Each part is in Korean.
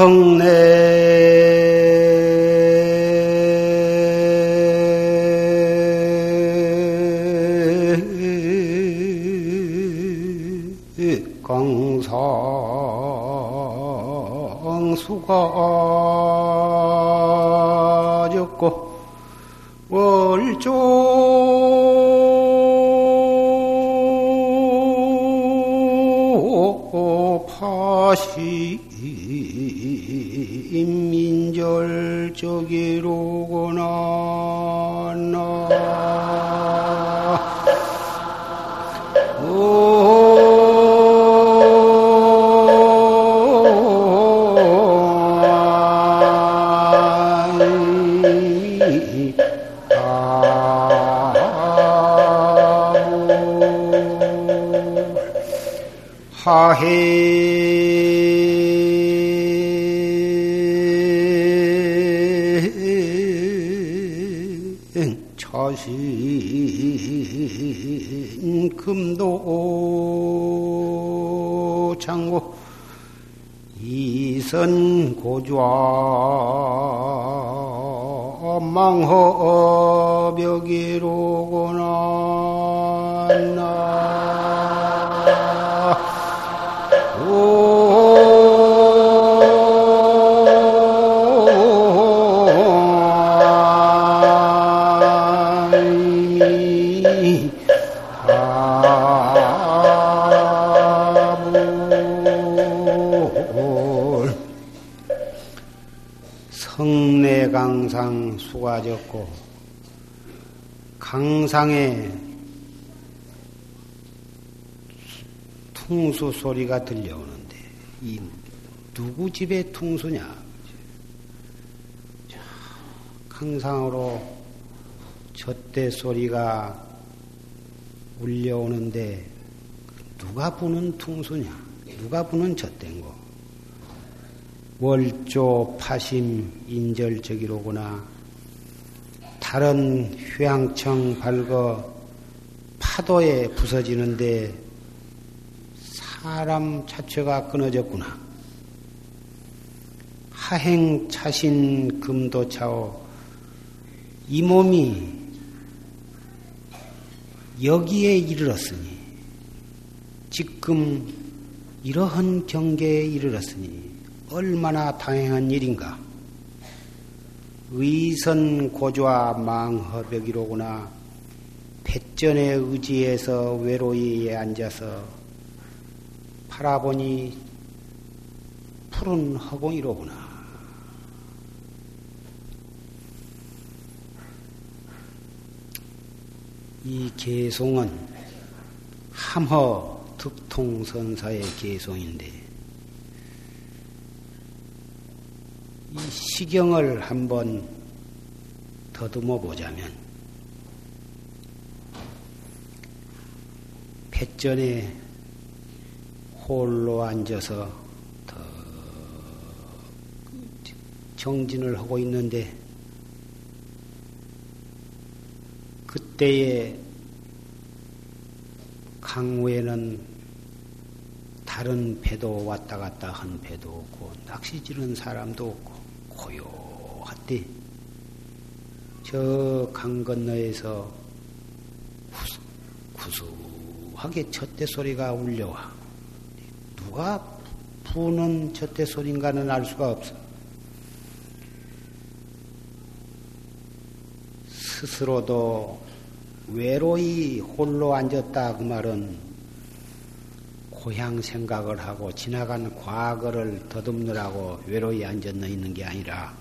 성내 성내 강상 수가 졌고 강상에 퉁수 소리가 들려오는데 이 누구 집의 퉁수냐? 강상으로 젖대 소리가 울려오는데 누가 부는 퉁수냐? 누가 부는 젖대인고? 월조 파심 인절적이로구나. 다른 휴양청 밝어 파도에 부서지는데 사람 자체가 끊어졌구나. 하행 차신 금도차오 이 몸이 여기에 이르렀으니 지금 이러한 경계에 이르렀으니 얼마나 다행한 일인가. 의선 고좌 망허벽이로구나. 패전의 의지에서 외로이 앉아서 바라보니 푸른 허공이로구나. 이 개송은 함허 특통선사의 개송인데 이 시경을 한번 더듬어 보자면 패전에 홀로 앉아서 더 정진을 하고 있는데 그때에 강우에는 다른 배도 왔다 갔다 한 배도 없고 낚시 지는 사람도 없고 고요하대 저 강 건너에서 구수하게 젖대 소리가 울려와 누가 부는 젖대 소리인가는 알 수가 없어. 스스로도 외로이 홀로 앉았다 그 말은 고향 생각을 하고 지나간 과거를 더듬느라고 외로이 앉았나 있는 게 아니라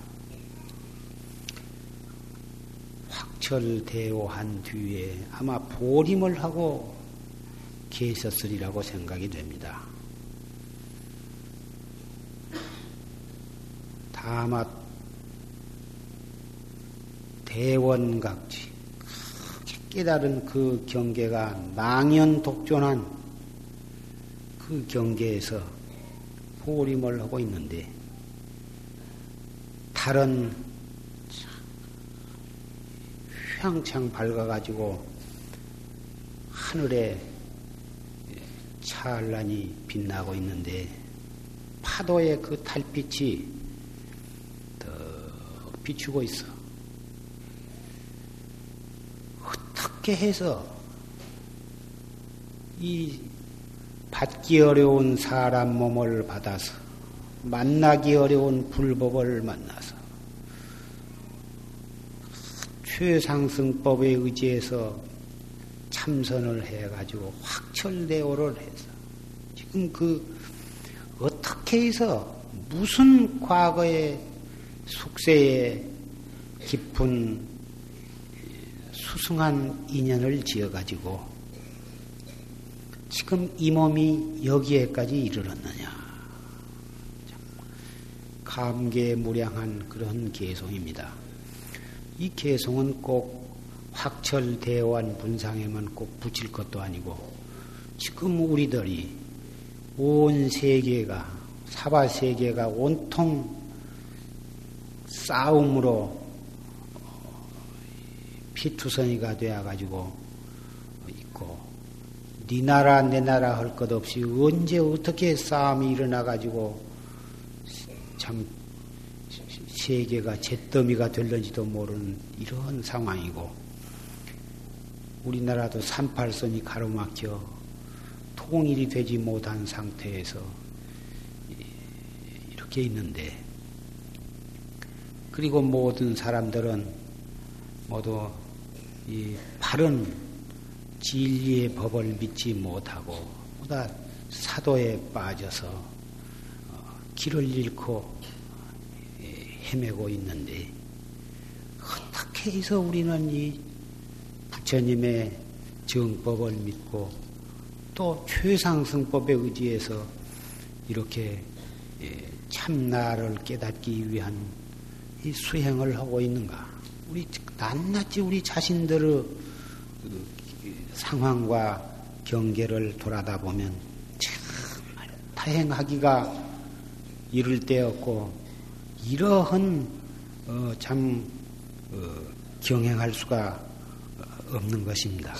확철대오한 뒤에 아마 보림을 하고 계셨으리라고 생각이 됩니다. 다마 대원각지 깨달은 그 경계가 망연독존한 그 경계에서 포림을 하고 있는데 다른 휘황창 밝아가지고 하늘에 찬란히 빛나고 있는데 사도의 그 달빛이 더 비추고 있어. 어떻게 해서 이 받기 어려운 사람 몸을 받아서 만나기 어려운 불법을 만나서 최상승법에 의지해서 참선을 해가지고 확철대오를 해서 지금 그 어떻게 해서 무슨 과거의 숙세에 깊은 수승한 인연을 지어가지고 지금 이 몸이 여기에까지 이르렀느냐. 감개무량한 그런 개송입니다. 이 개송은 꼭 확철대환 분상에만 꼭 붙일 것도 아니고 지금 우리들이 온 세계가 사바 세계가 온통 싸움으로 피투성이가 되어 가지고 있고 네 나라 내 나라 할 것 없이 언제 어떻게 싸움이 일어나 가지고 참 세계가 잿더미가 될는지도 모르는 이런 상황이고 우리나라도 38선이 가로막혀 통일이 되지 못한 상태에서 이렇게 있는데 그리고 모든 사람들은 모두 이 바른 진리의 법을 믿지 못하고 보다 사도에 빠져서 어, 길을 잃고 헤매고 있는데 어떻게 해서 우리는 이 부처님의 정법을 믿고 또 최상승법에 의지해서 이렇게 예, 참나를 깨닫기 위한 이 수행을 하고 있는가? 우리 낱낱이 우리 자신들의 그 상황과 경계를 돌아다 보면 정말 타행하기가 이를 데 없고 이러한 어, 참 어, 경행할 수가 없는 것입니다.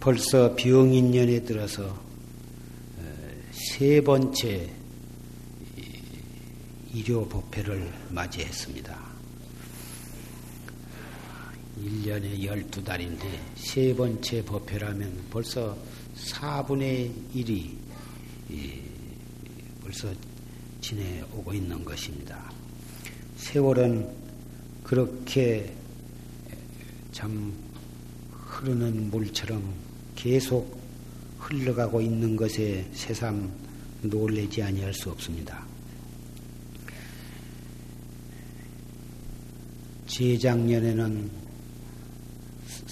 벌써 병인년에 들어서 어, 세 번째 일요 법회를 맞이했습니다. 1년에 12달인데 세 번째 법회라면 벌써 4분의 1이 벌써 지내오고 있는 것입니다. 세월은 그렇게 참 흐르는 물처럼 계속 흘러가고 있는 것에 새삼 놀래지 아니할 수 없습니다. 재작년에는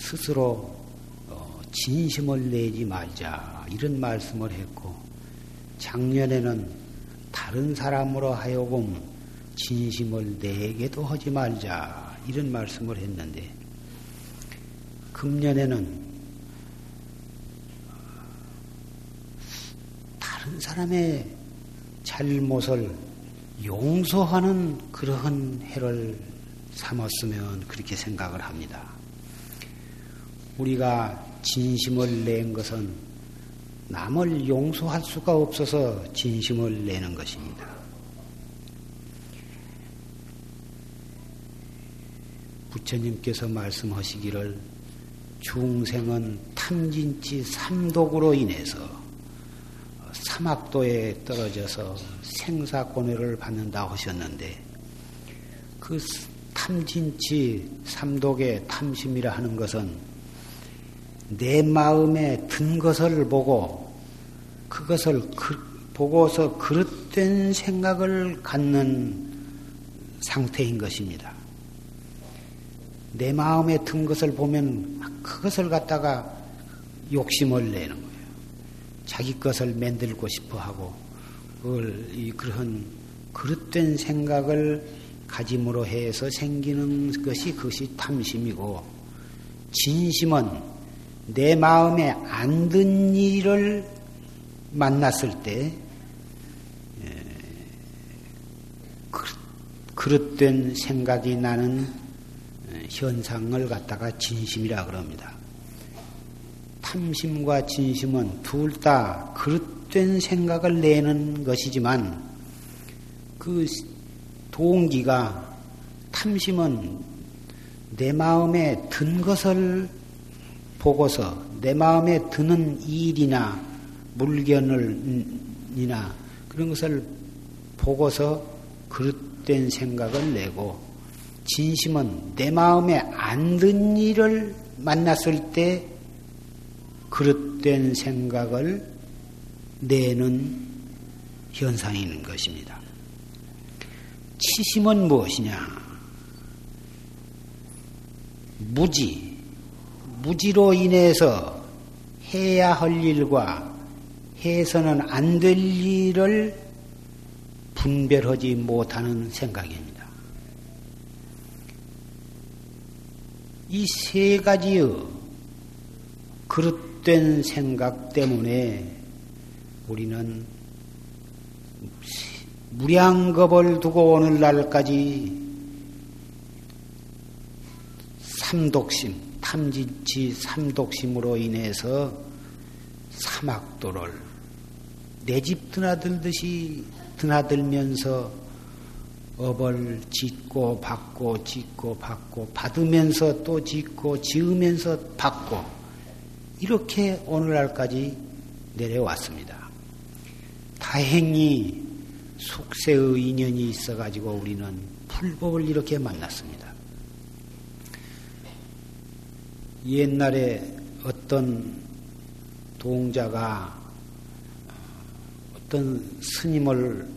스스로 어, 진심을 내지 말자 이런 말씀을 했고 작년에는 다른 사람으로 하여금 진심을 내게도 하지 말자 이런 말씀을 했는데 금년에는 다른 사람의 잘못을 용서하는 그러한 해를 삼았으면 그렇게 생각을 합니다. 우리가 진심을 낸 것은 남을 용서할 수가 없어서 진심을 내는 것입니다. 부처님께서 말씀하시기를 중생은 탐진치 삼독으로 인해서 사막도에 떨어져서 생사고뇌를 받는다 하셨는데 그 탐진치 삼독의 탐심이라 하는 것은 내 마음에 든 것을 보고 그것을 그, 보고서 그릇된 생각을 갖는 상태인 것입니다. 내 마음에 든 것을 보면 그것을 갖다가 욕심을 내는 거예요. 자기 것을 만들고 싶어 하고, 그걸, 이, 그런 그릇된 생각을 가짐으로 해서 생기는 것이 그것이 탐심이고 진심은 내 마음에 안 든 일을 만났을 때 그릇된 생각이 나는 현상을 갖다가 진심이라 그럽니다. 탐심과 진심은 둘 다 그릇 그릇된 생각을 내는 것이지만 그 동기가 탐심은 내 마음에 든 것을 보고서 내 마음에 드는 일이나 물건을이나 그런 것을 보고서 그릇된 생각을 내고 진심은 내 마음에 안 든 일을 만났을 때 그릇된 생각을 내는 현상인 것입니다. 치심은 무엇이냐? 무지, 무지로 인해서 해야 할 일과 해서는 안 될 일을 분별하지 못하는 생각입니다. 이 세 가지의 그릇된 생각 때문에 우리는 무량겁을 두고 오늘날까지 삼독심, 탐진치 삼독심으로 인해서 사막도를 내 집 드나들듯이 드나들면서 업을 짓고 받고 짓고 받고 받으면서 또 짓고 지으면서 받고 이렇게 오늘날까지 내려왔습니다. 다행히 속세의 인연이 있어가지고 우리는 불법을 이렇게 만났습니다. 옛날에 어떤 동자가 어떤 스님을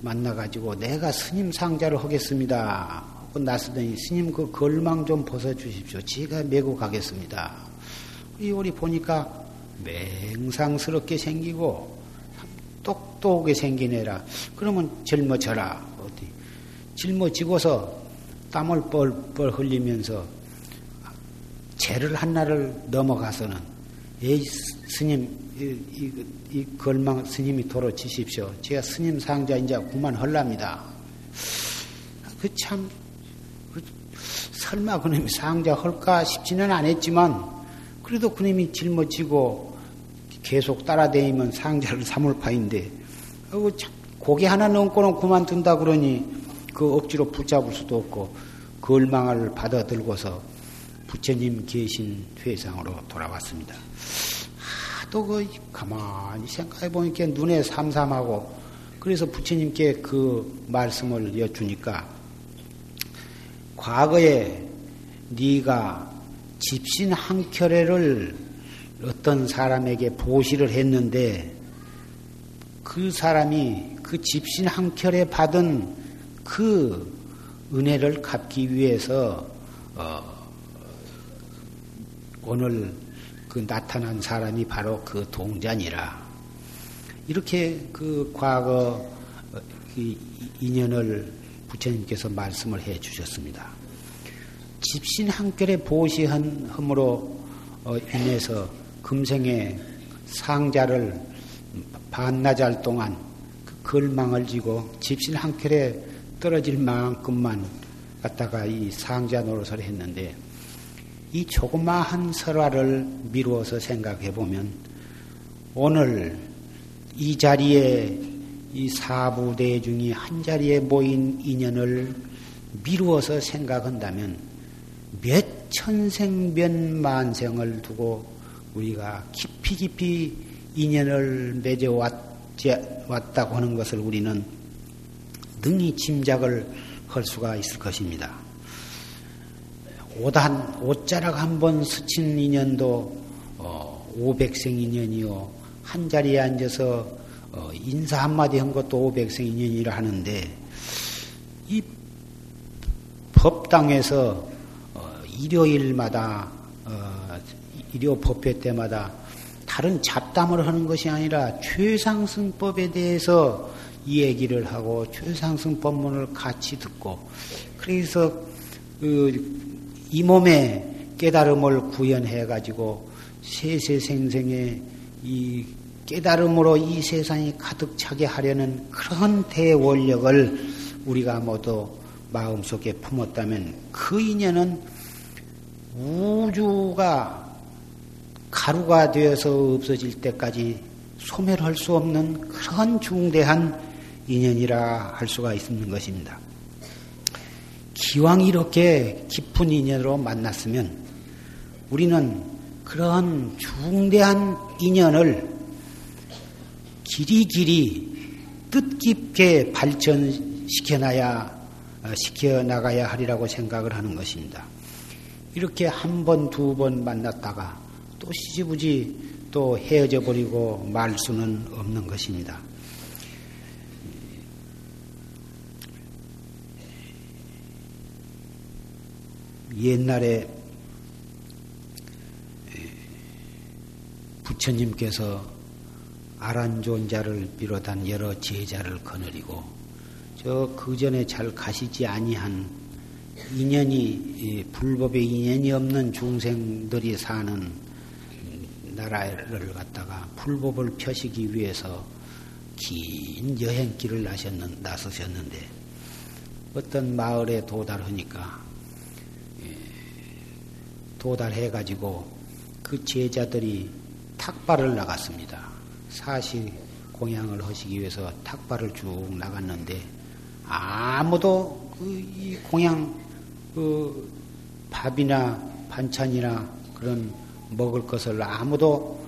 만나가지고 내가 스님 상자를 하겠습니다. 하고 나서더니 스님 그 걸망 좀 벗어주십시오. 제가 메고 가겠습니다. 우리 보니까 맹상스럽게 생기고 똑똑하게 생긴 애라. 그러면 젊어져라. 어디. 젊어지고서 땀을 뻘뻘 흘리면서 죄를 한날을 넘어가서는 에이 스님 이, 이, 이 걸망 스님이 도로 치십시오. 제가 스님 상자 이제 그만할랍니다. 그참 그 설마 그놈이 상자 할까 싶지는 않았지만 그래도 그놈이 짊어지고 계속 따라다니면 상자를 삼을 파인데, 어, 고개 하나 넘고는 그만둔다 그러니 그 억지로 붙잡을 수도 없고, 걸망을 받아들고서 부처님 계신 회상으로 돌아왔습니다. 하도 그 가만히 생각해 보니까 눈에 삼삼하고, 그래서 부처님께 그 말씀을 여쭈니까, 과거에 네가 집신 한 켤레를 어떤 사람에게 보시를 했는데 그 사람이 그 집신 한 켤에 받은 그 은혜를 갚기 위해서 어 오늘 그 나타난 사람이 바로 그 동자니라. 이렇게 그 과거 그 인연을 부처님께서 말씀을 해 주셨습니다. 집신 한결에 보시한 흠으로 어, 인해서 금생에 상자를 반나절 동안 그 걸망을 지고 집신 한 켤에 떨어질 만큼만 갖다가 이 상자 노릇을 했는데 이 조그마한 설화를 미루어서 생각해 보면 오늘 이 자리에 이 사부대중이 한 자리에 모인 인연을 미루어서 생각한다면 몇 천생 몇 만생을 두고 우리가 깊이 깊이 인연을 맺어왔다고 하는 것을 우리는 능히 짐작을 할 수가 있을 것입니다. 오단, 옷자락 한 번 스친 인연도 어, 500생 인연이요. 한 자리에 앉아서 어, 인사 한 마디 한 것도 500생 인연이라 하는데 이 법당에서 어, 일요일마다 어, 일요 법회 때마다 다른 잡담을 하는 것이 아니라 최상승법에 대해서 얘기를 하고 최상승 법문을 같이 듣고 그래서 그 이 몸에 깨달음을 구현해 가지고 세세생생의 이 깨달음으로 이 세상이 가득 차게 하려는 그런 대원력을 우리가 모두 마음속에 품었다면 그 인연은 우주가 가루가 되어서 없어질 때까지 소멸할 수 없는 그런 중대한 인연이라 할 수가 있는 것입니다. 기왕 이렇게 깊은 인연으로 만났으면 우리는 그런 중대한 인연을 길이 길이 뜻깊게 발전시켜나야 시켜 나가야 하리라고 생각을 하는 것입니다. 이렇게 한 번, 두 번 만났다가 또 시지부지 또 헤어져 버리고 말 수는 없는 것입니다. 옛날에 부처님께서 아란존자를 비롯한 여러 제자를 거느리고 저 그전에 잘 가시지 아니한 인연이 불법의 인연이 없는 중생들이 사는 나라를 갖다가 불법을 펴시기 위해서 긴 여행길을 나셨는, 나서셨는데 어떤 마을에 도달하니까 도달해가지고 그 제자들이 탁발을 나갔습니다. 사실 공양을 하시기 위해서 탁발을 쭉 나갔는데 아무도 그이 공양 그 밥이나 반찬이나 그런 먹을 것을 아무도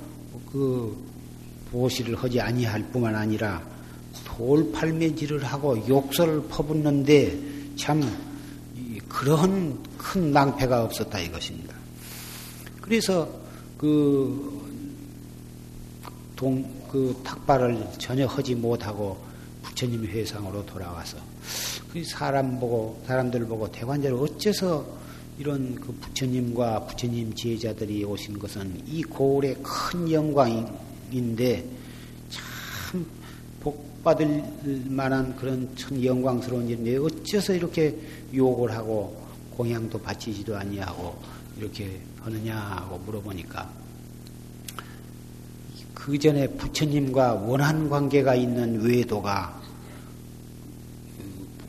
그 보시를 하지 아니할 뿐만 아니라 돌팔매질을 하고 욕설을 퍼붓는데 참 그런 큰 낭패가 없었다 이것입니다. 그래서 그, 동, 그 탁발을 전혀 하지 못하고 부처님 회상으로 돌아와서 그 사람 보고, 사람들 보고 대관자를 어째서 이런 그 부처님과 부처님 제자들이 오신 것은 이 고을의 큰 영광인데 참 복받을 만한 그런 참 영광스러운 일인데 어째서 이렇게 욕을 하고 공양도 바치지도 아니하고 이렇게 하느냐고 물어보니까 그 전에 부처님과 원한 관계가 있는 외도가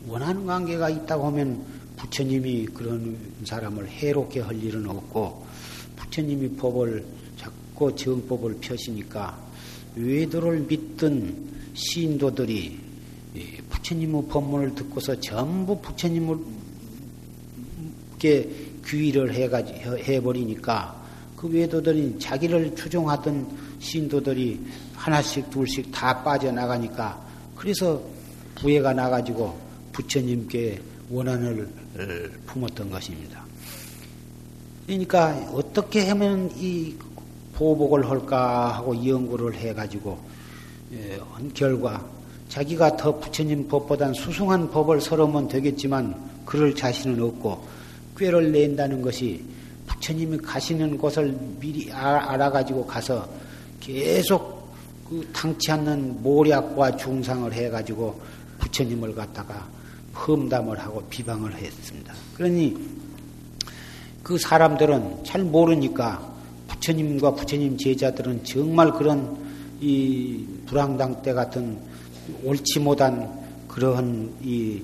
원한 관계가 있다고 하면 부처님이 그런 사람을 해롭게 할 일은 없고 부처님이 법을 자꾸 정법을 펴시니까 외도를 믿던 신도들이 부처님의 법문을 듣고서 전부 부처님을 귀의를 해버리니까 그 외도들이 자기를 추종하던 신도들이 하나씩 둘씩 다 빠져나가니까 그래서 부해가 나가지고 부처님께 원한을 품었던 것입니다. 그러니까 어떻게 하면 이 보복을 할까 하고 연구를 해가지고 예, 한 결과 자기가 더 부처님 법보단 수승한 법을 설하면 되겠지만 그럴 자신은 없고 꾀를 낸다는 것이 부처님이 가시는 곳을 미리 알아가지고 가서 계속 그 당치 않는 모략과 중상을 해가지고 부처님을 갖다가 험담을 하고 비방을 했습니다. 그러니 그 사람들은 잘 모르니까 부처님과 부처님 제자들은 정말 그런 이 불황당 때 같은 옳지 못한 그러한 이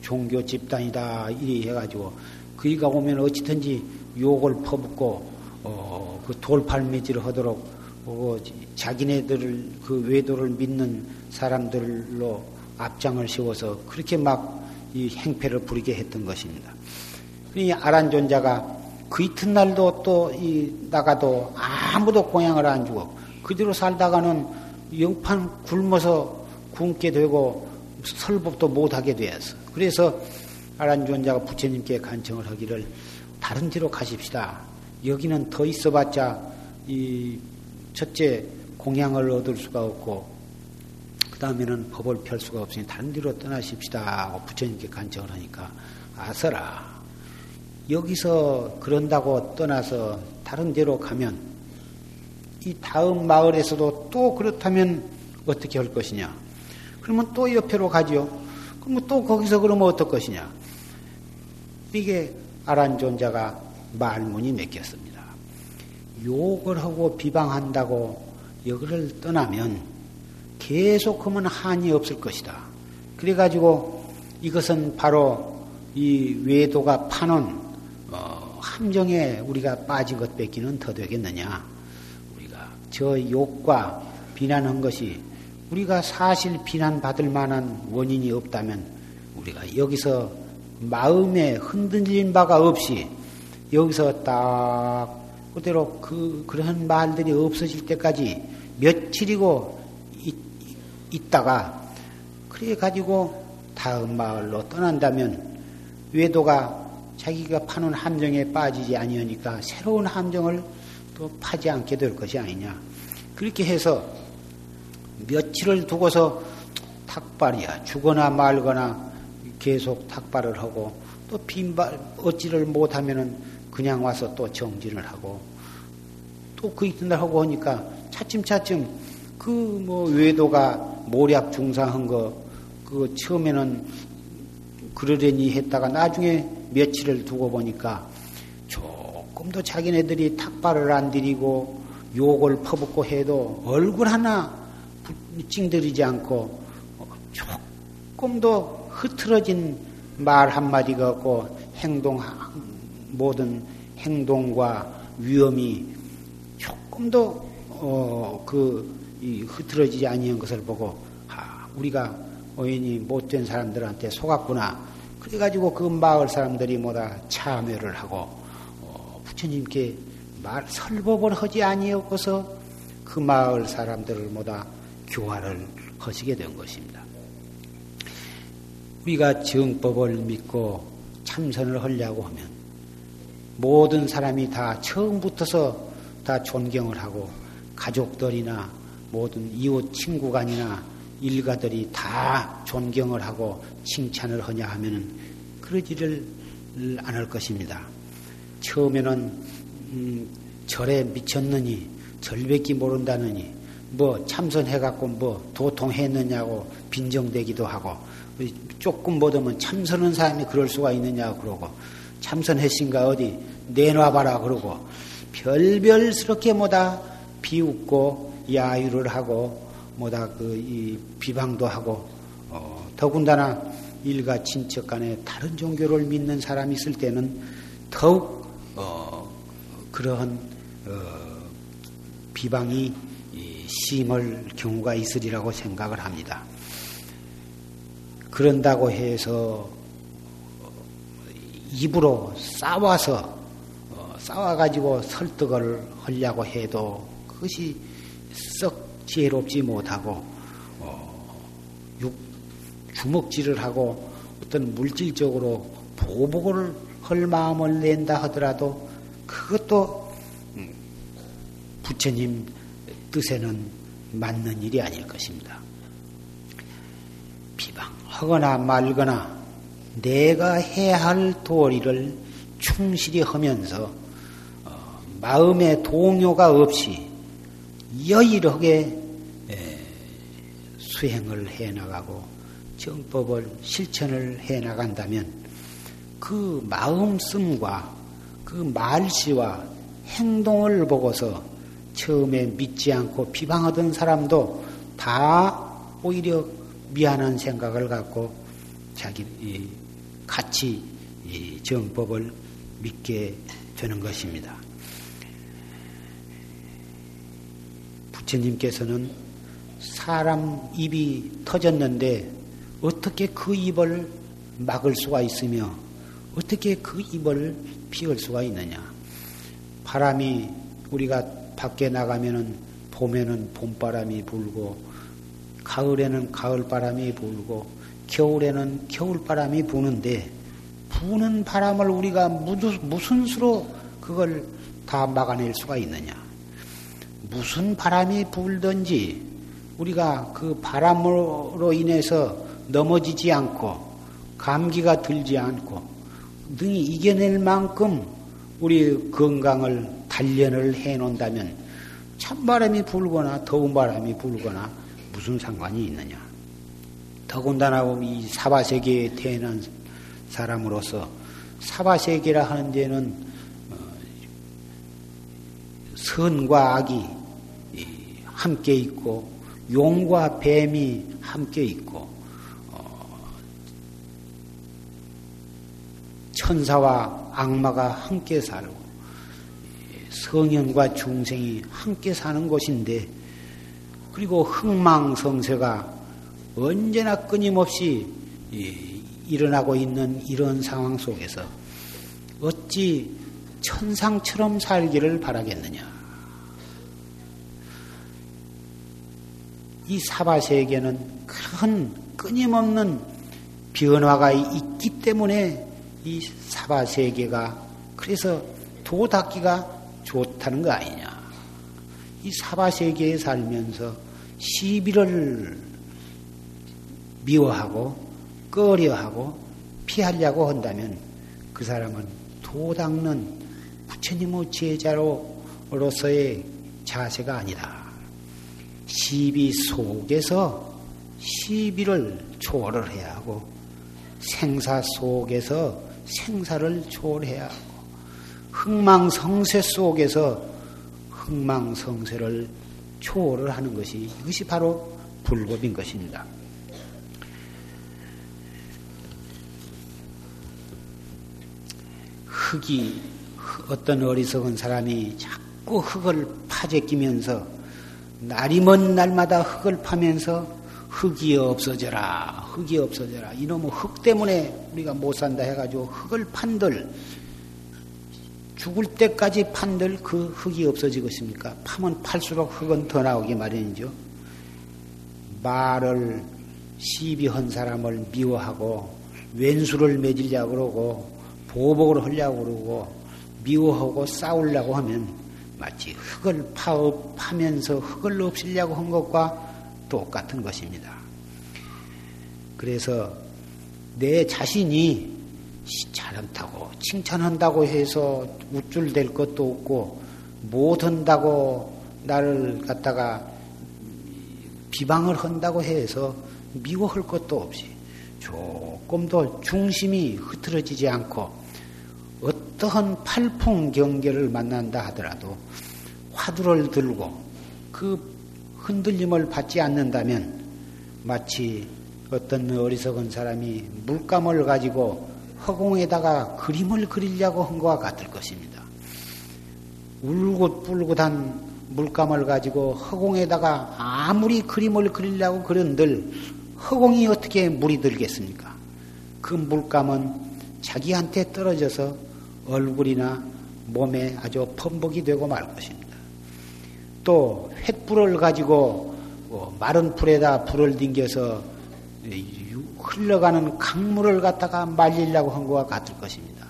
종교 집단이다 이리 해가지고 그이가 오면 어찌든지 욕을 퍼붓고 어, 그 돌팔매질을 하도록 어, 자기네들을 그 외도를 믿는 사람들로 앞장을 세워서 그렇게 막 이 행패를 부리게 했던 것입니다. 이 아란존자가 그 이튿날도 또 이 나가도 아무도 공양을 안 주고 그대로 살다가는 영판 굶어서 굶게 되고 설법도 못하게 되었어. 그래서 아란존자가 부처님께 간청을 하기를 다른 데로 가십시다. 여기는 더 있어봤자 이 첫째 공양을 얻을 수가 없고 그 다음에는 법을 펼 수가 없으니 다른 데로 떠나십시다. 하고 부처님께 간청을 하니까. 아서라 여기서 그런다고 떠나서 다른 데로 가면 이 다음 마을에서도 또 그렇다면 어떻게 할 것이냐? 그러면 또 옆으로 가지요. 그러면 또 거기서 그러면 어떨 것이냐 이게 아란존자가 말문이 맺혔습니다. 욕을 하고 비방한다고 여기를 떠나면 계속하면 한이 없을 것이다. 그래가지고 이것은 바로 이 외도가 파는 어, 함정에 우리가 빠진 것 뺏기는 더 되겠느냐. 우리가 저 욕과 비난한 것이 우리가 사실 비난받을 만한 원인이 없다면 우리가 여기서 마음에 흔들린 바가 없이 여기서 딱 그대로 그 그런 말들이 없어질 때까지 며칠이고 있, 있다가 그래 가지고 다음 마을로 떠난다면 외도가 자기가 파는 함정에 빠지지 아니하니까 새로운 함정을 또 파지 않게 될 것이 아니냐. 그렇게 해서 며칠을 두고서 탁발이야. 죽거나 말거나 계속 탁발을 하고 또 빈발 어찌를 못하면은 그냥 와서 또 정진을 하고 또 그 이튿날 하고 하니까 차츰차츰 그 뭐 외도가 모략 중상한 거 그 처음에는 그러려니 했다가 나중에 며칠을 두고 보니까 조금도 자기네들이 탁발을 안 들이고 욕을 퍼붓고 해도 얼굴 하나 찡들이지 않고 조금도 흐트러진 말 한마디가 없고 행동, 모든 행동과 위험이 조금도, 어, 그, 이 흐트러지지 아니한 것을 보고, 아, 우리가 어인이 못된 사람들한테 속았구나. 그래가지고 그 마을 사람들이 뭐다 참여를 하고, 어, 부처님께 말, 설법을 하지 아니었고서 그 마을 사람들을 뭐다 교화를 하시게 된 것입니다. 우리가 정법을 믿고 참선을 하려고 하면 모든 사람이 다 처음부터서 다 존경을 하고 가족들이나 모든 이웃 친구간이나 일가들이 다 존경을 하고 칭찬을 하냐 하면은 그러지를 않을 것입니다. 처음에는 음, 절에 미쳤느니 절밖에 모른다느니 뭐 참선해갖고 뭐 도통했느냐고 빈정되기도 하고 조금 못하면 참선한 사람이 그럴 수가 있느냐 그러고 참선했신가 어디 내놔봐라 그러고 별별스럽게 뭐다 비웃고 야유를 하고 뭐다 그 비방도 하고 어, 더군다나 일가 친척 간에 다른 종교를 믿는 사람이 있을 때는 더욱 어, 그러한 어, 비방이 심할 경우가 있으리라고 생각을 합니다. 그런다고 해서 입으로 싸워서 어, 싸워가지고 설득을 하려고 해도 그것이 썩 지혜롭지 못하고 어, 주먹질을 하고 어떤 물질적으로 보복을 할 마음을 낸다 하더라도 그것도 음, 부처님 뜻에는 맞는 일이 아닐 것입니다. 비방 하거나 말거나 내가 해야 할 도리를 충실히 하면서 어, 마음의 동요가 없이 여일하게 수행을 해 나가고 정법을 실천을 해 나간다면 그 마음 씀과 그 말씨와 행동을 보고서 처음에 믿지 않고 비방하던 사람도 다 오히려 미안한 생각을 갖고 자기 같이 정법을 믿게 되는 것입니다. 부처님께서는 사람 입이 터졌는데 어떻게 그 입을 막을 수가 있으며 어떻게 그 입을 피울 수가 있느냐. 바람이 우리가 밖에 나가면은 봄에는 봄바람이 불고 가을에는 가을 바람이 불고 겨울에는 겨울 바람이 부는데 부는 바람을 우리가 무슨 수로 그걸 다 막아낼 수가 있느냐. 무슨 바람이 불든지 우리가 그 바람으로 인해서 넘어지지 않고 감기가 들지 않고 능히 이겨낼 만큼 우리 건강을 단련을 해 놓는다면 찬바람이 불거나 더운 바람이 불거나 무슨 상관이 있느냐. 더군다나 이 사바세계에 태어난 사람으로서 사바세계라 하는 데는 어, 선과 악이 함께 있고 용과 뱀이 함께 있고 어, 천사와 악마가 함께 살고 성현과 중생이 함께 사는 곳인데 그리고 흥망성쇠가 언제나 끊임없이 일어나고 있는 이런 상황 속에서 어찌 천상처럼 살기를 바라겠느냐. 이 사바세계는 그런 끊임없는 변화가 있기 때문에 이 사바세계가 그래서 도 닦기가 좋다는 거 아니냐. 이 사바세계에 살면서 시비를 미워하고 꺼려하고 피하려고 한다면 그 사람은 도 닦는 부처님의 제자로서의 자세가 아니다. 시비 속에서 시비를 초월을 해야 하고 생사 속에서 생사를 초월해야 하고 흥망성쇠 속에서 흥망성쇠를 초월을 하는 것이 이것이 바로 불법인 것입니다. 흙이 어떤 어리석은 사람이 자꾸 흙을 파재끼면서 날이 먼 날마다 흙을 파면서 흙이 없어져라, 흙이 없어져라. 이놈의 흙 때문에 우리가 못 산다 해가지고 흙을 판들, 죽을 때까지 판들 그 흙이 없어지겠습니까? 파면 팔수록 흙은 더 나오기 마련이죠. 말을 시비한 사람을 미워하고 왼수를 맺으려고 그러고 보복을 하려고 그러고 미워하고 싸우려고 하면 마치 흙을 파, 파면서 흙을 없애려고 한 것과 똑같은 것입니다. 그래서 내 자신이 잘한다고 칭찬한다고 해서 우쭐될 것도 없고 못한다고 나를 갖다가 비방을 한다고 해서 미워할 것도 없이 조금 더 중심이 흐트러지지 않고 어떠한 팔풍 경계를 만난다 하더라도 화두를 들고 그 흔들림을 받지 않는다면 마치 어떤 어리석은 사람이 물감을 가지고 허공에다가 그림을 그리려고 한 것과 같을 것입니다. 울긋불긋한 물감을 가지고 허공에다가 아무리 그림을 그리려고 그런들 허공이 어떻게 물이 들겠습니까? 그 물감은 자기한테 떨어져서 얼굴이나 몸에 아주 펌벅이 되고 말 것입니다. 또 횃불을 가지고 뭐 마른 풀에다 불을 딩겨서 흘러가는 강물을 갖다가 말리려고 한 것과 같을 것입니다.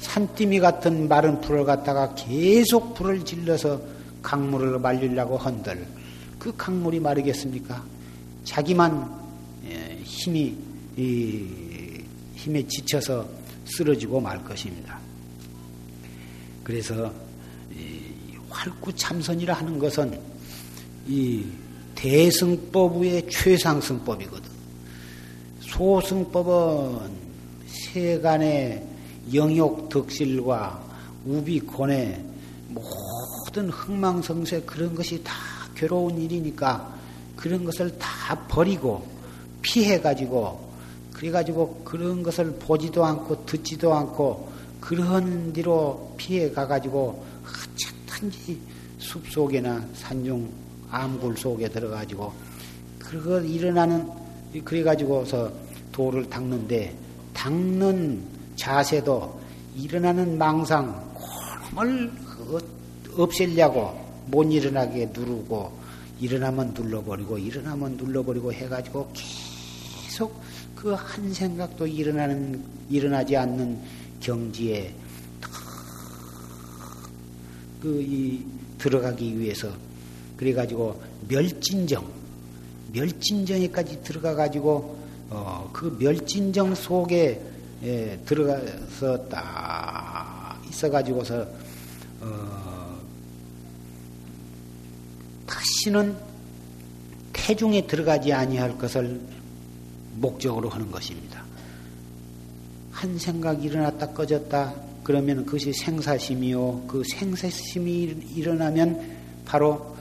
산띠미 같은 마른 풀을 갖다가 계속 불을 질러서 강물을 말리려고 한들 그 강물이 마르겠습니까? 자기만 예, 힘이 힘에 지쳐서 쓰러지고 말 것입니다. 그래서 활구참선이라 하는 것은 이 대승법 외의 최상승법이거든. 소승법은 세간의 영욕 덕실과 우비권의 모든 흥망성쇠 그런 것이 다 괴로운 일이니까 그런 것을 다 버리고 피해가지고 그래가지고 그런 것을 보지도 않고 듣지도 않고 그런 뒤로 피해 가가지고 어쨌든지 숲 속에나 산중 암굴 속에 들어가지고 그거 일어나는 그래가지고서 돌을 닦는데 닦는 자세도 일어나는 망상 콜을 없애려고 못 일어나게 누르고 일어나면 눌러버리고 일어나면 눌러버리고 해가지고 계속 그 한 생각도 일어나는, 일어나지 않는 경지에 그, 이, 들어가기 위해서 그래가지고 멸진정, 멸진정에까지 들어가가지고 어, 그 멸진정 속에 예, 들어가서 딱 있어가지고서 어, 다시는 태중에 들어가지 아니할 것을 목적으로 하는 것입니다. 한 생각이 일어났다 꺼졌다 그러면 그것이 생사심이요. 그 생사심이 일어나면 바로 어,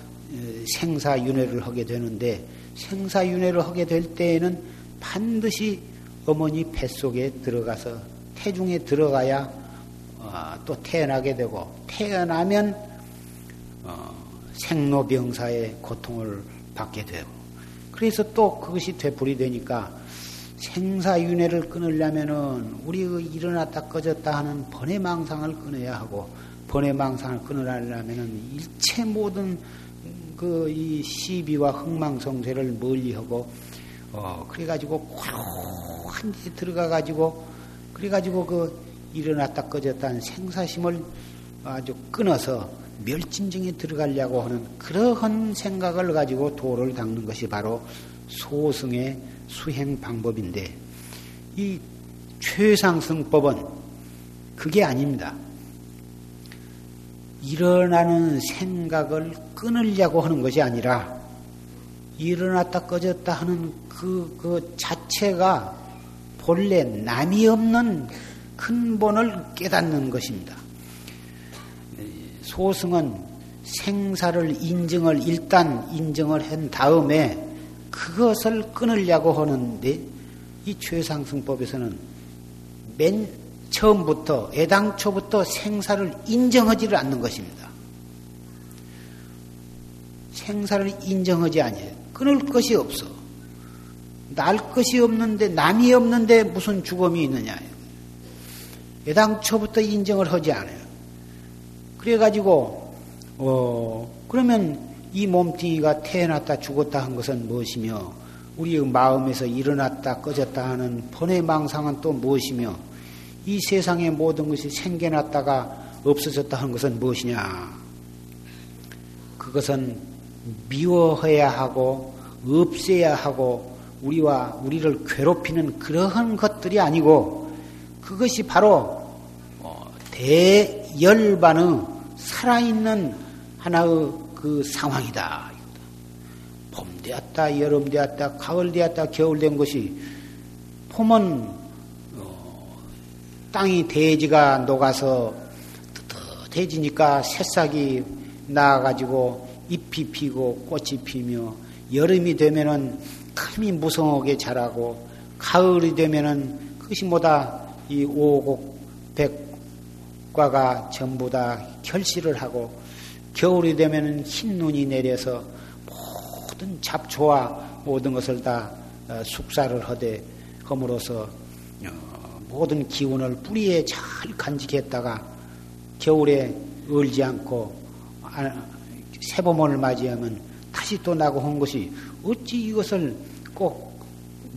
생사윤회를 하게 되는데 생사윤회를 하게 될 때에는 반드시 어머니 뱃속에 들어가서 태중에 들어가야 어, 또 태어나게 되고 태어나면 어, 생로병사의 고통을 받게 되고. 그래서 또 그것이 되풀이 되니까 생사윤회를 끊으려면은 우리 그 일어났다 꺼졌다 하는 번외망상을 끊어야 하고 번외망상을 끊으려면은 일체 모든 그 이 시비와 흥망성쇠를 멀리하고 어 그래가지고 고한 데 들어가가지고 그래가지고 그 일어났다 꺼졌다 는 생사심을 아주 끊어서 멸진정에 들어가려고 하는 그러한 생각을 가지고 도를 닦는 것이 바로 소승의 수행 방법인데 이 최상승법은 그게 아닙니다. 일어나는 생각을 끊으려고 하는 것이 아니라 일어났다 꺼졌다 하는 그, 그 자체가 본래 남이 없는 근본을 깨닫는 것입니다. 소승은 생사를 인증을 일단 인정을 한 다음에 그것을 끊으려고 하는데 이 최상승법에서는 맨 처음부터 애당초부터 생사를 인정하지를 않는 것입니다. 생사를 인정하지 아니에요. 끊을 것이 없어. 날 것이 없는데 남이 없는데 무슨 죽음이 있느냐. 애당초부터 인정을 하지 않아요. 그래가지고 어 그러면 이 몸뚱이가 태어났다 죽었다 한 것은 무엇이며 우리의 마음에서 일어났다 꺼졌다 하는 번외 망상은 또 무엇이며 이 세상의 모든 것이 생겨났다가 없어졌다 하는 것은 무엇이냐? 그것은 미워해야 하고 없애야 하고 우리와 우리를 괴롭히는 그러한 것들이 아니고 그것이 바로 어, 대열반의 살아있는 하나의 그 상황이다. 봄 되었다, 여름 되었다, 가을 되었다, 겨울 된 것이 봄은 어, 땅이 대지가 녹아서 뜨뜻해지니까 새싹이 나가지고 잎이 피고 꽃이 피며 여름이 되면은 감이 무성하게 자라고 가을이 되면은 그것이 뭐다? 이 오곡 백과가 전부 다 결실을 하고 겨울이 되면 흰 눈이 내려서 모든 잡초와 모든 것을 다 어, 숙사를 하되 함으로써 어, 모든 기운을 뿌리에 잘 간직했다가 겨울에 얼지 않고 아, 새봄을 맞이하면 다시 또 나고 한 것이 어찌 이것을 꼭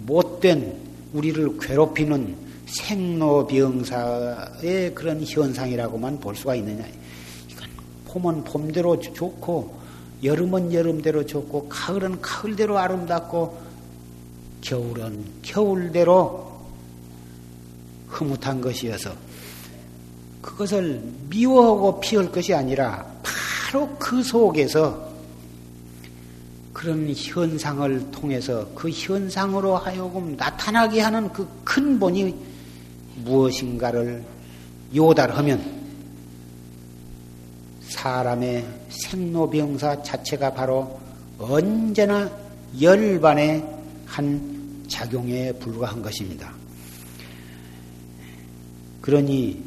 못된 우리를 괴롭히는 생로병사의 그런 현상이라고만 볼 수가 있느냐. 봄은 봄대로 좋고 여름은 여름대로 좋고 가을은 가을대로 아름답고 겨울은 겨울대로 흐뭇한 것이어서 그것을 미워하고 피할 것이 아니라 바로 그 속에서 그런 현상을 통해서 그 현상으로 하여금 나타나게 하는 그 근본이 무엇인가를 요달하면 사람의 생로병사 자체가 바로 언제나 열반의 한 작용에 불과한 것입니다. 그러니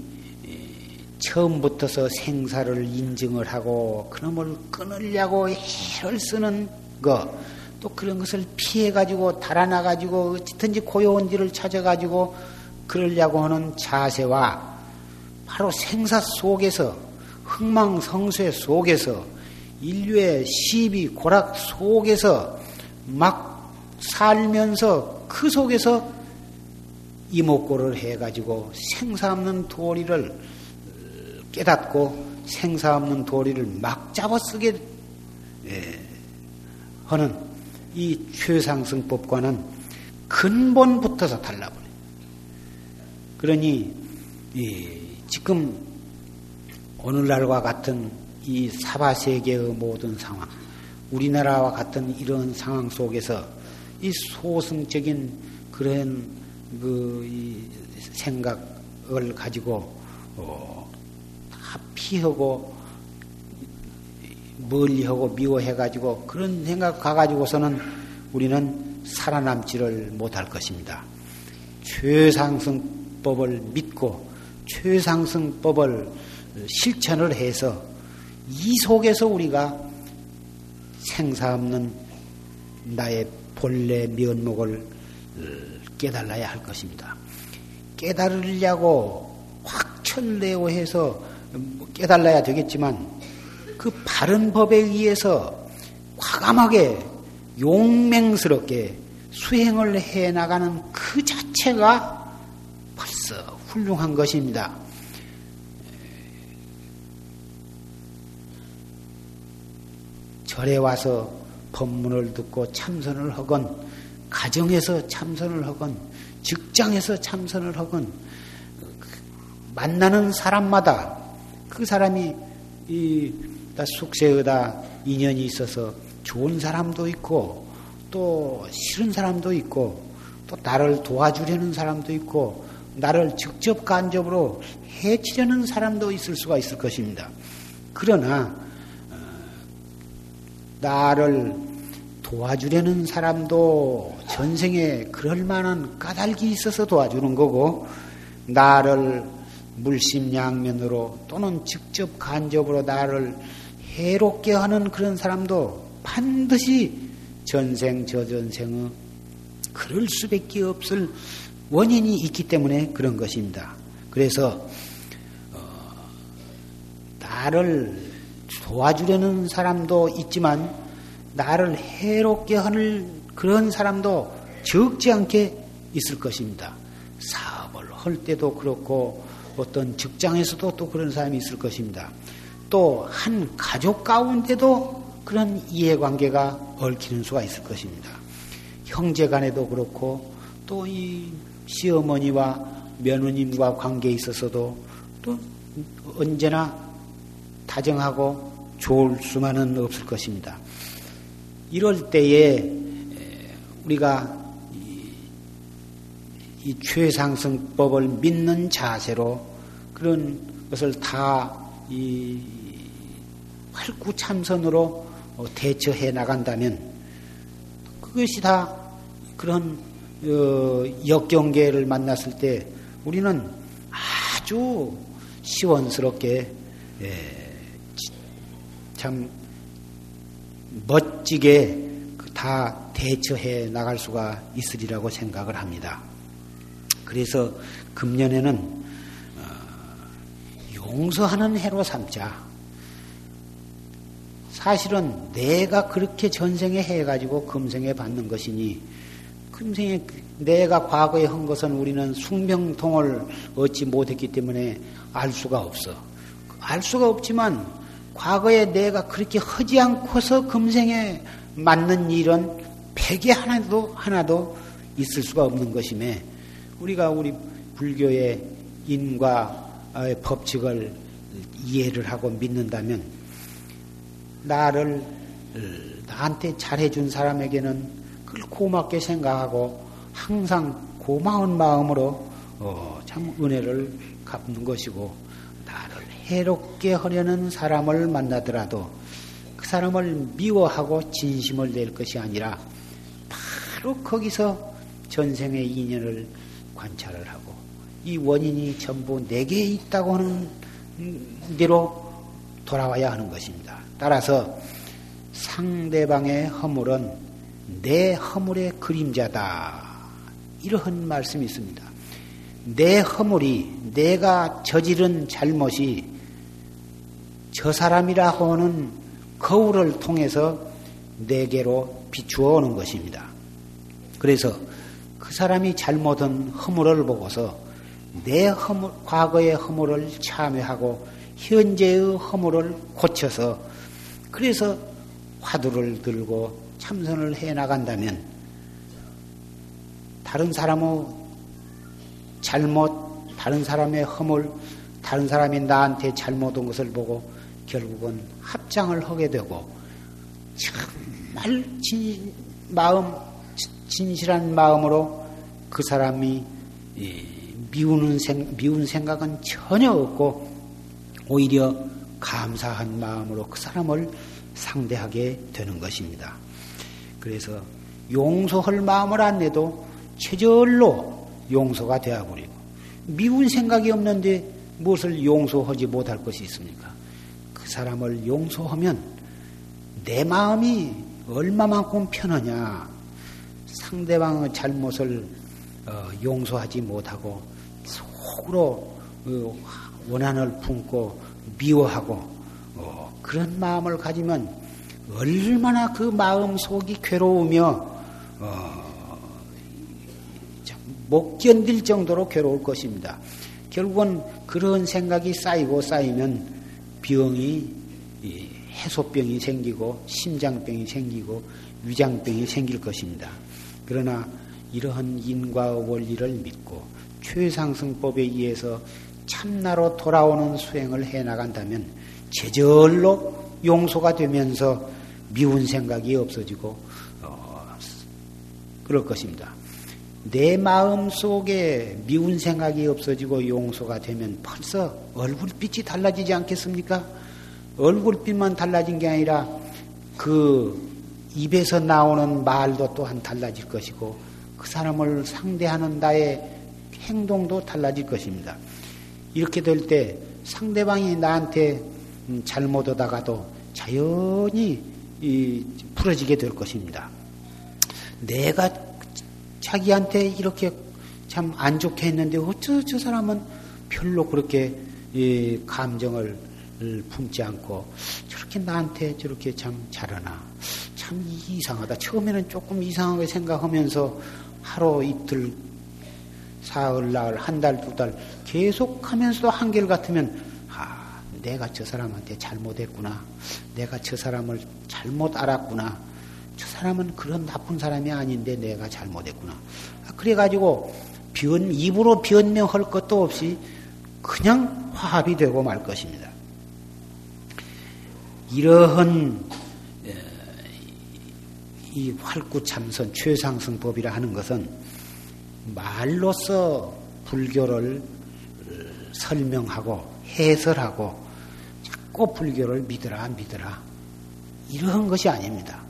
처음부터서 생사를 인증을 하고 그놈을 끊으려고 애를 쓰는 것, 또 그런 것을 피해가지고 달아나가지고 어찌든지 고요한 길을 찾아가지고 그러려고 하는 자세와 바로 생사 속에서 흥망성쇠 속에서 인류의 시비 고락 속에서 막 살면서 그 속에서 이목고를 해가지고 생사 없는 도리를 깨닫고 생사 없는 도리를 막 잡아 쓰게 예, 하는 이 최상승법과는 근본부터서 달라버려. 그러니 지금 오늘날과 같은 이 사바 세계의 모든 상황, 우리나라와 같은 이런 상황 속에서 이 소승적인 그런 그 생각을 가지고 어, 다 피하고 멀리하고 미워해가지고 그런 생각 가가지고서는 우리는 살아남지를 못할 것입니다. 최상승법을 믿고 최상승법을 실천을 해서 이 속에서 우리가 생사 없는 나의 본래 면목을 깨달아야 할 것입니다. 깨달으려고 확철내오 해서 깨달아야 되겠지만 그 바른 법에 의해서 과감하게 용맹스럽게 수행을 해 나가는 그 자체가 벌써 훌륭한 것입니다. 절에 와서 법문을 듣고 참선을 하건, 가정에서 참선을 하건, 직장에서 참선을 하건, 만나는 사람마다 그 사람이 이 숙세에다 인연이 있어서 좋은 사람도 있고, 또 싫은 사람도 있고, 또 나를 도와주려는 사람도 있고, 나를 직접 간접으로 해치려는 사람도 있을 수가 있을 것입니다. 그러나 나를 도와주려는 사람도 전생에 그럴 만한 까닭이 있어서 도와주는 거고, 나를 물심양면으로 또는 직접 간접으로 나를 해롭게 하는 그런 사람도 반드시 전생, 저전생의 그럴 수밖에 없을 원인이 있기 때문에 그런 것입니다. 그래서, 어, 나를 도와주려는 사람도 있지만 나를 해롭게 하는 그런 사람도 적지 않게 있을 것입니다. 사업을 할 때도 그렇고 어떤 직장에서도 또 그런 사람이 있을 것입니다. 또 한 가족 가운데도 그런 이해관계가 얽히는 수가 있을 것입니다. 형제 간에도 그렇고 또 이 시어머니와 며느님과 관계에 있어서도 또 언제나 다정하고 좋을 수만은 없을 것입니다. 이럴 때에 우리가 이 최상승법을 믿는 자세로 그런 것을 다 이 활구 참선으로 대처해 나간다면 그것이 다 그런 어, 역경계를 만났을 때 우리는 아주 시원스럽게 참 멋지게 그다 대처해 나갈 수가 있으리라고 생각을 합니다. 그래서 금년에는 어, 용서하는 해로 삼자. 사실은 내가 그렇게 전생에 해가지고 금생에 받는 것이니 금생에 내가 과거에 한 것은 우리는 숙명통을 얻지 못했기 때문에 알 수가 없어. 알 수가 없지만 과거에 내가 그렇게 하지 않고서 금생에 맞는 일은 백에 하나도 하나도 있을 수가 없는 것임에 우리가 우리 불교의 인과 법칙을 이해를 하고 믿는다면 나를 나한테 잘해준 사람에게는 그걸 고맙게 생각하고 항상 고마운 마음으로 어, 참 은혜를 갚는 것이고 해롭게 하려는 사람을 만나더라도 그 사람을 미워하고 진심을 낼 것이 아니라 바로 거기서 전생의 인연을 관찰을 하고 이 원인이 전부 내게 있다고 하는 대로 돌아와야 하는 것입니다. 따라서 상대방의 허물은 내 허물의 그림자다. 이러한 말씀이 있습니다. 내 허물이 내가 저지른 잘못이 저 사람이라 하는 거울을 통해서 내게로 비추어 오는 것입니다. 그래서 그 사람이 잘못한 허물을 보고서 내 허물, 과거의 허물을 참여하고 현재의 허물을 고쳐서 그래서 화두를 들고 참선을 해 나간다면 다른 사람의 잘못, 다른 사람의 허물, 다른 사람이 나한테 잘못한 것을 보고 결국은 합장을 하게 되고 정말 진, 마음 진실한 마음으로 그 사람이 미우는 생, 미운 생각은 전혀 없고 오히려 감사한 마음으로 그 사람을 상대하게 되는 것입니다. 그래서 용서할 마음을 안 내도 최절로 용서가 되어버리고 미운 생각이 없는데 무엇을 용서하지 못할 것이 있습니까? 사람을 용서하면 내 마음이 얼마만큼 편하냐. 상대방의 잘못을 어, 용서하지 못하고 속으로 어, 원한을 품고 미워하고 어, 그런 마음을 가지면 얼마나 그 마음 속이 괴로우며 못 견딜 정도로 괴로울 것입니다. 결국은 그런 생각이 쌓이고 쌓이면 병이 해소병이 생기고 심장병이 생기고 위장병이 생길 것입니다. 그러나 이러한 인과 원리를 믿고 최상승법에 의해서 참나로 돌아오는 수행을 해 나간다면 제절로 용서가 되면서 미운 생각이 없어지고 어, 그럴 것입니다. 내 마음 속에 미운 생각이 없어지고 용서가 되면 벌써 얼굴빛이 달라지지 않겠습니까? 얼굴빛만 달라진 게 아니라 그 입에서 나오는 말도 또한 달라질 것이고 그 사람을 상대하는 나의 행동도 달라질 것입니다. 이렇게 될 때 상대방이 나한테 음, 잘못하다가도 자연히 풀어지게 될 것입니다. 내가 자기한테 이렇게 참 안 좋게 했는데 어쩌 저 사람은 별로 그렇게 감정을 품지 않고 저렇게 나한테 저렇게 참 잘하나 참 이상하다. 처음에는 조금 이상하게 생각하면서 하루 이틀 사흘 나흘 한 달 두 달 계속하면서도 한결 같으면 아 내가 저 사람한테 잘못했구나. 내가 저 사람을 잘못 알았구나. 저 사람은 그런 나쁜 사람이 아닌데 내가 잘못했구나. 아, 그래가지고 변, 입으로 변명할 것도 없이 그냥 화합이 되고 말 것입니다. 이러한 이 활구참선 최상승법이라 하는 것은 말로서 불교를 설명하고 해설하고 자꾸 불교를 믿으라 믿으라 이러한 것이 아닙니다.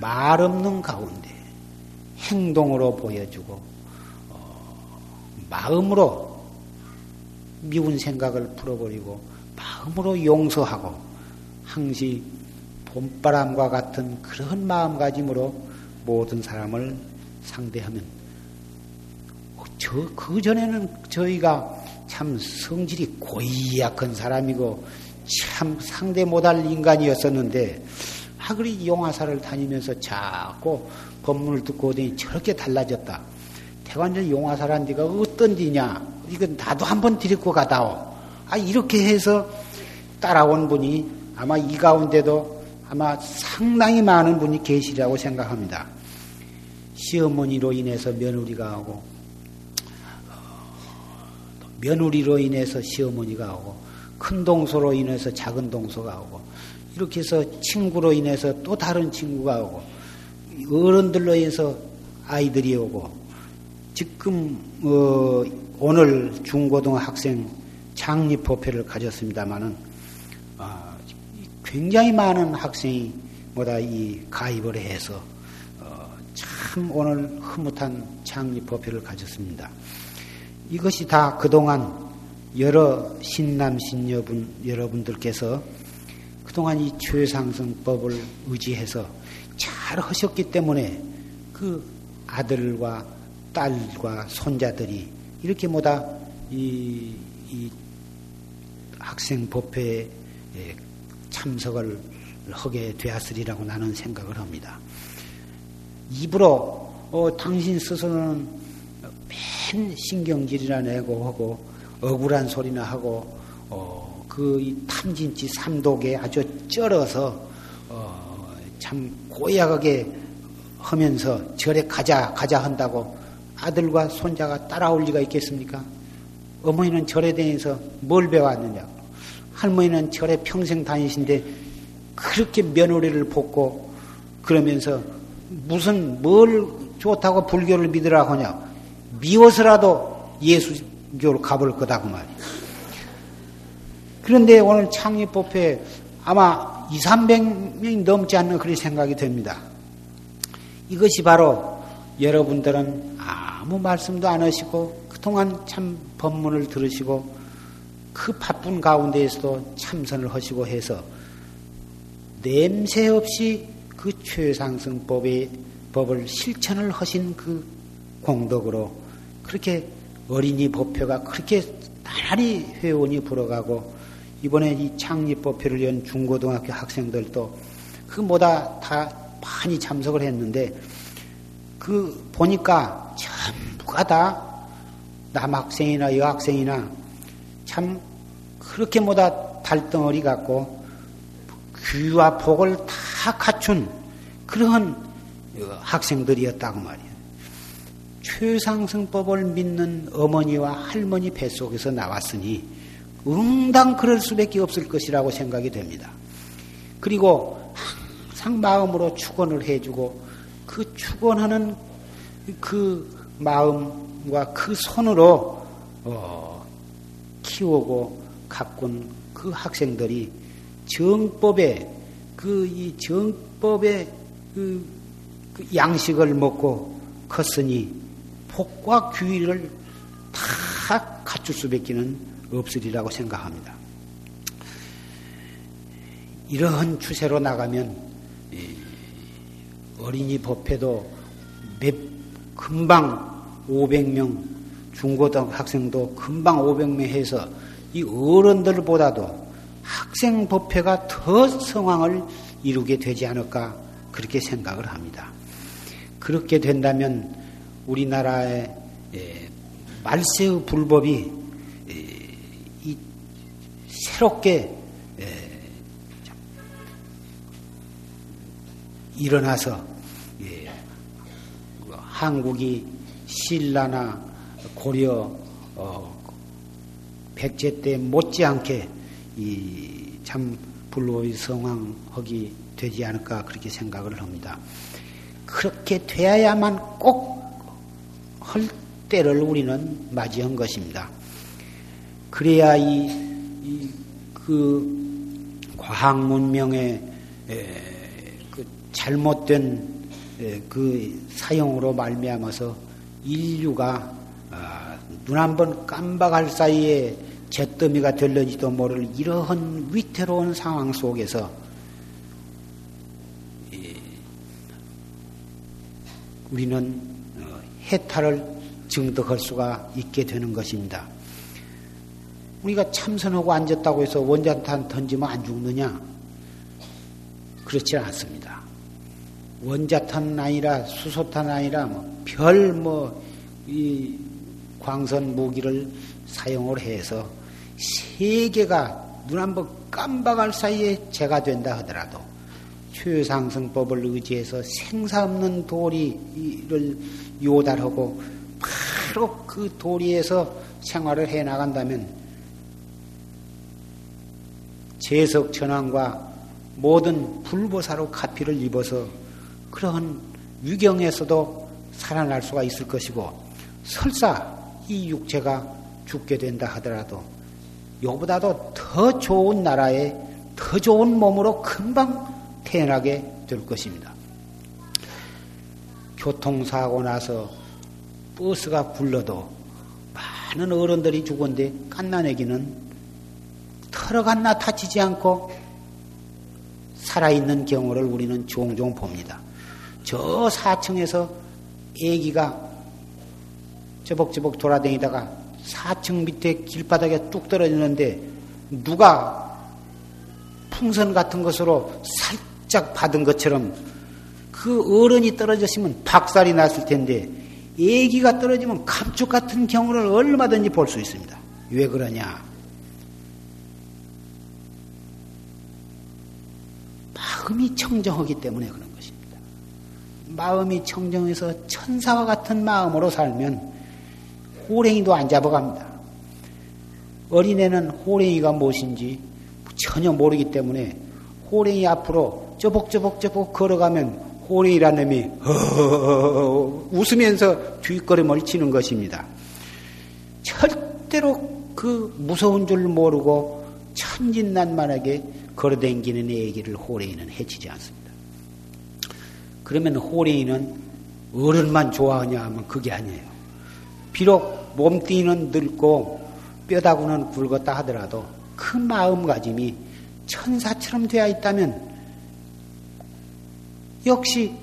말 없는 가운데 행동으로 보여주고 어, 마음으로 미운 생각을 풀어버리고 마음으로 용서하고 항시 봄바람과 같은 그런 마음가짐으로 모든 사람을 상대하면 저, 그 전에는 저희가 참 성질이 고약한 사람이고 참 상대 못할 인간이었었는데 하그리 용화사를 다니면서 자꾸 법문을 듣고 오더니 저렇게 달라졌다. 태관절 용화사란 데가 어떤 데냐? 이건 나도 한번 데리고 가다오. 아, 이렇게 해서 따라온 분이 아마 이 가운데도 아마 상당히 많은 분이 계시리라고 생각합니다. 시어머니로 인해서 며느리가 오고, 며느리로 인해서 시어머니가 오고, 큰 동서로 인해서 작은 동서가 오고, 이렇게 해서 친구로 인해서 또 다른 친구가 오고, 어른들로 인해서 아이들이 오고, 지금, 어, 오늘 중고등학생 장립법회를 가졌습니다마는, 아, 굉장히 많은 학생이 뭐다 이 가입을 해서, 어, 참 오늘 흐뭇한 장립법회를 가졌습니다. 이것이 다 그동안 여러 신남, 신여분, 여러분들께서 그동안 이 최상승법을 의지해서 잘 하셨기 때문에 그 아들과 딸과 손자들이 이렇게 뭐다 이, 이 학생 법회에 참석을 하게 되었으리라고 나는 생각을 합니다. 입으로 어, 당신 스스로는 맨 신경질이나 내고 하고 억울한 소리나 하고 어, 그 탐진치 삼독에 아주 쩔어서 어, 참 고약하게 하면서 절에 가자 가자 한다고 아들과 손자가 따라올 리가 있겠습니까? 어머니는 절에 다니면서 뭘 배워왔느냐? 할머니는 절에 평생 다니신데 그렇게 며느리를 뽑고 그러면서 무슨 뭘 좋다고 불교를 믿으라 하냐? 미워서라도 예수교를 가볼 거다 그 말이야. 그런데 오늘 창립법회 아마 2, 300명이 넘지 않는 그런 생각이 듭니다. 이것이 바로 여러분들은 아무 말씀도 안 하시고 그동안 참 법문을 들으시고 그 바쁜 가운데에서도 참선을 하시고 해서 냄새 없이 그 최상승법의 법을 실천을 하신 그 공덕으로 그렇게 어린이 법회가 그렇게 나날이 회원이 불어가고 이번에 이 창립 법회를 연 중고등학교 학생들도 그 뭐다 다 많이 참석을 했는데 그 보니까 전부가 다 남학생이나 여학생이나 참 그렇게 뭐다 달덩어리 같고 귀와 복을 다 갖춘 그러한 학생들이었다고 말이에요. 최상승법을 믿는 어머니와 할머니 뱃속에서 나왔으니 응당 그럴 수밖에 없을 것이라고 생각이 됩니다. 그리고 항상 마음으로 축원을 해주고 그 축원하는 그 마음과 그 손으로 어, 키우고 가꾼 그 학생들이 정법에 그 이 정법의 그, 그 양식을 먹고 컸으니 복과 규율을 다 갖출 수밖에는 없으리라고 생각합니다. 이러한 추세로 나가면 어린이 법회도 몇 금방 500명 중고등학생도 금방 500명 해서 이 어른들보다도 학생 법회가 더 성황을 이루게 되지 않을까 그렇게 생각을 합니다. 그렇게 된다면 우리나라의 말세의 불법이 새롭게 일어나서 한국이 신라나 고려 어, 백제 때 못지않게 참 불로의 성황하기 되지 않을까 그렇게 생각을 합니다. 그렇게 되어야만 꼭 할 때를 우리는 맞이한 것입니다. 그래야 이, 이 그 과학 문명의 그 잘못된 그 사용으로 말미암아서 인류가 아, 눈 한 번 깜박할 사이에 잿더미가 될는지도 모를 이러한 위태로운 상황 속에서 우리는 어, 해탈을 증득할 수가 있게 되는 것입니다. 우리가 참선하고 앉았다고 해서 원자탄 던지면 안 죽느냐? 그렇지 않습니다. 원자탄 아니라 수소탄 아니라 뭐 별뭐 이 광선 무기를 사용을 해서 세계가 눈 한번 깜박할 사이에 재가 된다 하더라도 최상승법을 의지해서 생사 없는 도리를 요달하고 바로 그 도리에서 생활을 해 나간다면 재석 천왕과 모든 불보사로 가피를 입어서 그러한 위경에서도 살아날 수가 있을 것이고 설사 이 육체가 죽게 된다 하더라도 요보다도 더 좋은 나라에 더 좋은 몸으로 금방 태어나게 될 것입니다. 교통사고 나서 버스가 굴러도 많은 어른들이 죽었는데 깐난애기는 털어갔나 다치지 않고 살아있는 경우를 우리는 종종 봅니다. 저 4층에서 애기가 저벅저벅 돌아다니다가 4층 밑에 길바닥에 뚝 떨어지는데 누가 풍선 같은 것으로 살짝 받은 것처럼 그 어른이 떨어졌으면 박살이 났을 텐데 애기가 떨어지면 감쪽 같은 경우를 얼마든지 볼 수 있습니다. 왜 그러냐? 마음이 청정하기 때문에 그런 것입니다. 마음이 청정해서 천사와 같은 마음으로 살면 호랭이도 안 잡아갑니다. 어린애는 호랭이가 무엇인지 전혀 모르기 때문에 호랭이 앞으로 저벅저벅저벅 걸어가면 호랭이라는 놈이 웃으면서 뒷걸음을 치는 것입니다. 절대로 그 무서운 줄 모르고 천진난만하게 걸어댕기는 애기를 호랭이는 해치지 않습니다. 그러면 호랭이는 어른만 좋아하냐 하면 그게 아니에요. 비록 몸뚱이는 늙고 뼈다구는 굵었다 하더라도 그 마음가짐이 천사처럼 되어 있다면 역시